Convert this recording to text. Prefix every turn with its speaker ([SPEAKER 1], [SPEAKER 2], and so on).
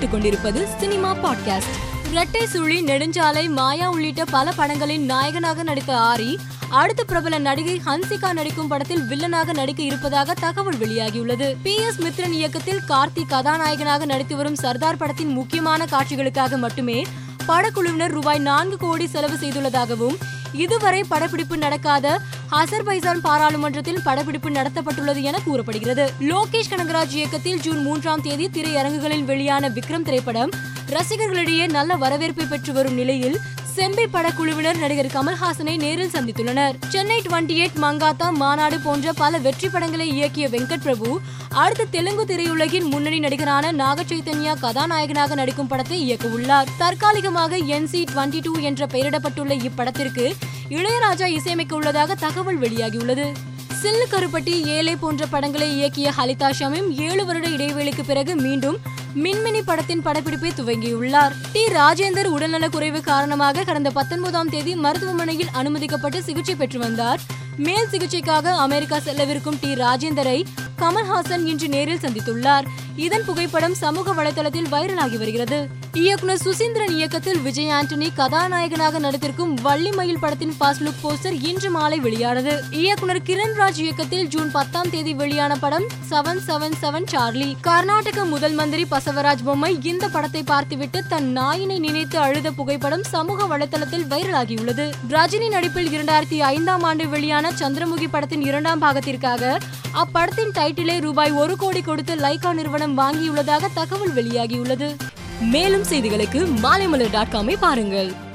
[SPEAKER 1] கேட்டுக்கொண்டிருப்பது cinema podcast. இரட்டை சுழி நெடுஞ்சாலை மாயா உள்ளிட்ட பல படங்களின் நாயகனாக நடித்த ஆரி அடுத்த பிரபல நடிகை ஹன்சிகா நடிக்கும் படத்தில் வில்லனாக நடிக்க இருப்பதாக தகவல் வெளியாகியுள்ளது. பி எஸ் மித்ரன் இயக்கத்தில் கார்த்திக் கதாநாயகனாக நடித்து வரும் சர்தார் படத்தின் முக்கியமான காட்சிகளுக்காக மட்டுமே படக்குழுவினர் ரூபாய் நான்கு கோடி செலவு செய்துள்ளதாகவும் இதுவரை படப்பிடிப்பு நடக்காத அசர்பைசான் பாராளுமன்றத்தில் படப்பிடிப்பு நடத்தப்பட்டுள்ளது என கூறப்படுகிறது. லோகேஷ் கனகராஜ் இயக்கத்தில் ஜூன் மூன்றாம் தேதி திரையரங்குகளில் வெளியான விக்ரம் திரைப்படம் ரசிகர்களிடையே நல்ல வரவேற்பை பெற்று வரும் நிலையில் செம்பி படக்குழுவினர் நடிகர் கமல்ஹாசனை நேரில் சந்தித்துள்ளனர். சென்னை டுவெண்டி எயிட் மங்காத்தா மாநாடு போன்ற பல வெற்றி படங்களை இயக்கிய வெங்கட் பிரபு அடுத்த தெலுங்கு திரையுலகின் முன்னணி நடிகரான நாக சைத்தன்யா கதாநாயகனாக நடிக்கும் படத்தை இயக்க உள்ளார் தற்காலிகமாக என்சி டுவெண்டி டூ என்ற பெயரிடப்பட்டுள்ள இப்படத்திற்கு இளையராஜா இசையமைக்க உள்ளதாக தகவல் வெளியாகியுள்ளது. சில்லு கருப்பட்டி ஏழை போன்ற படங்களை இயக்கிய ஹலிதா ஷமீம் ஏழு வருட இடைவெளிக்கு பிறகு மீண்டும் மின்மினி படத்தின் படப்பிடிப்பை துவங்கியுள்ளார். டி. ராஜேந்தர் உடல்நலக் குறைவு காரணமாக கடந்த பத்தொன்பதாம் தேதி மருத்துவமனையில் அனுமதிக்கப்பட்டு சிகிச்சை பெற்று வந்தார். மேல் சிகிச்சைக்காக அமெரிக்கா செல்லவிருக்கும் டி. ராஜேந்தரை கமல்ஹாசன் இன்று நேரில் சந்தித்துள்ளார். இதன் புகைப்படம் சமூக வலைதளத்தில் வைரலாகி வருகிறது. இயக்குனர் சுசீந்திரன் இயக்கத்தில் விஜய் ஆண்டனி கதாநாயகனாக நடித்திருக்கும் வள்ளிமயில் படத்தின் ஃபர்ஸ்ட் லுக் போஸ்டர் இன்று மாலை வெளியானது. இயக்குனர் கிரண் ராஜ் இயக்கத்தில் ஜூன் பத்தாம் தேதி வெளியான படம் seven seven seven Charlie Karnataka முதல் மந்திரி பசவராஜ் பொம்மை இந்த படத்தை பார்த்துவிட்டு தன் நாயினை நினைத்து அழுத புகைப்படம் சமூக வலைதளத்தில் வைரலாகியுள்ளது. ரஜினி நடிப்பில் இரண்டாயிரத்தி ஐந்தாம் ஆண்டு வெளியான சந்திரமுகி படத்தின் இரண்டாம் பாகத்திற்காக அப்படத்தின் டைட்டிலே ரூபாய் ஒரு கோடி கொடுத்து லைகா நிறுவனம் வாங்கியுள்ளதாக தகவல் வெளியாகியுள்ளது. மேலும் செய்திகளுக்கு மாலைமலர் டாட் காமை பாருங்கள்.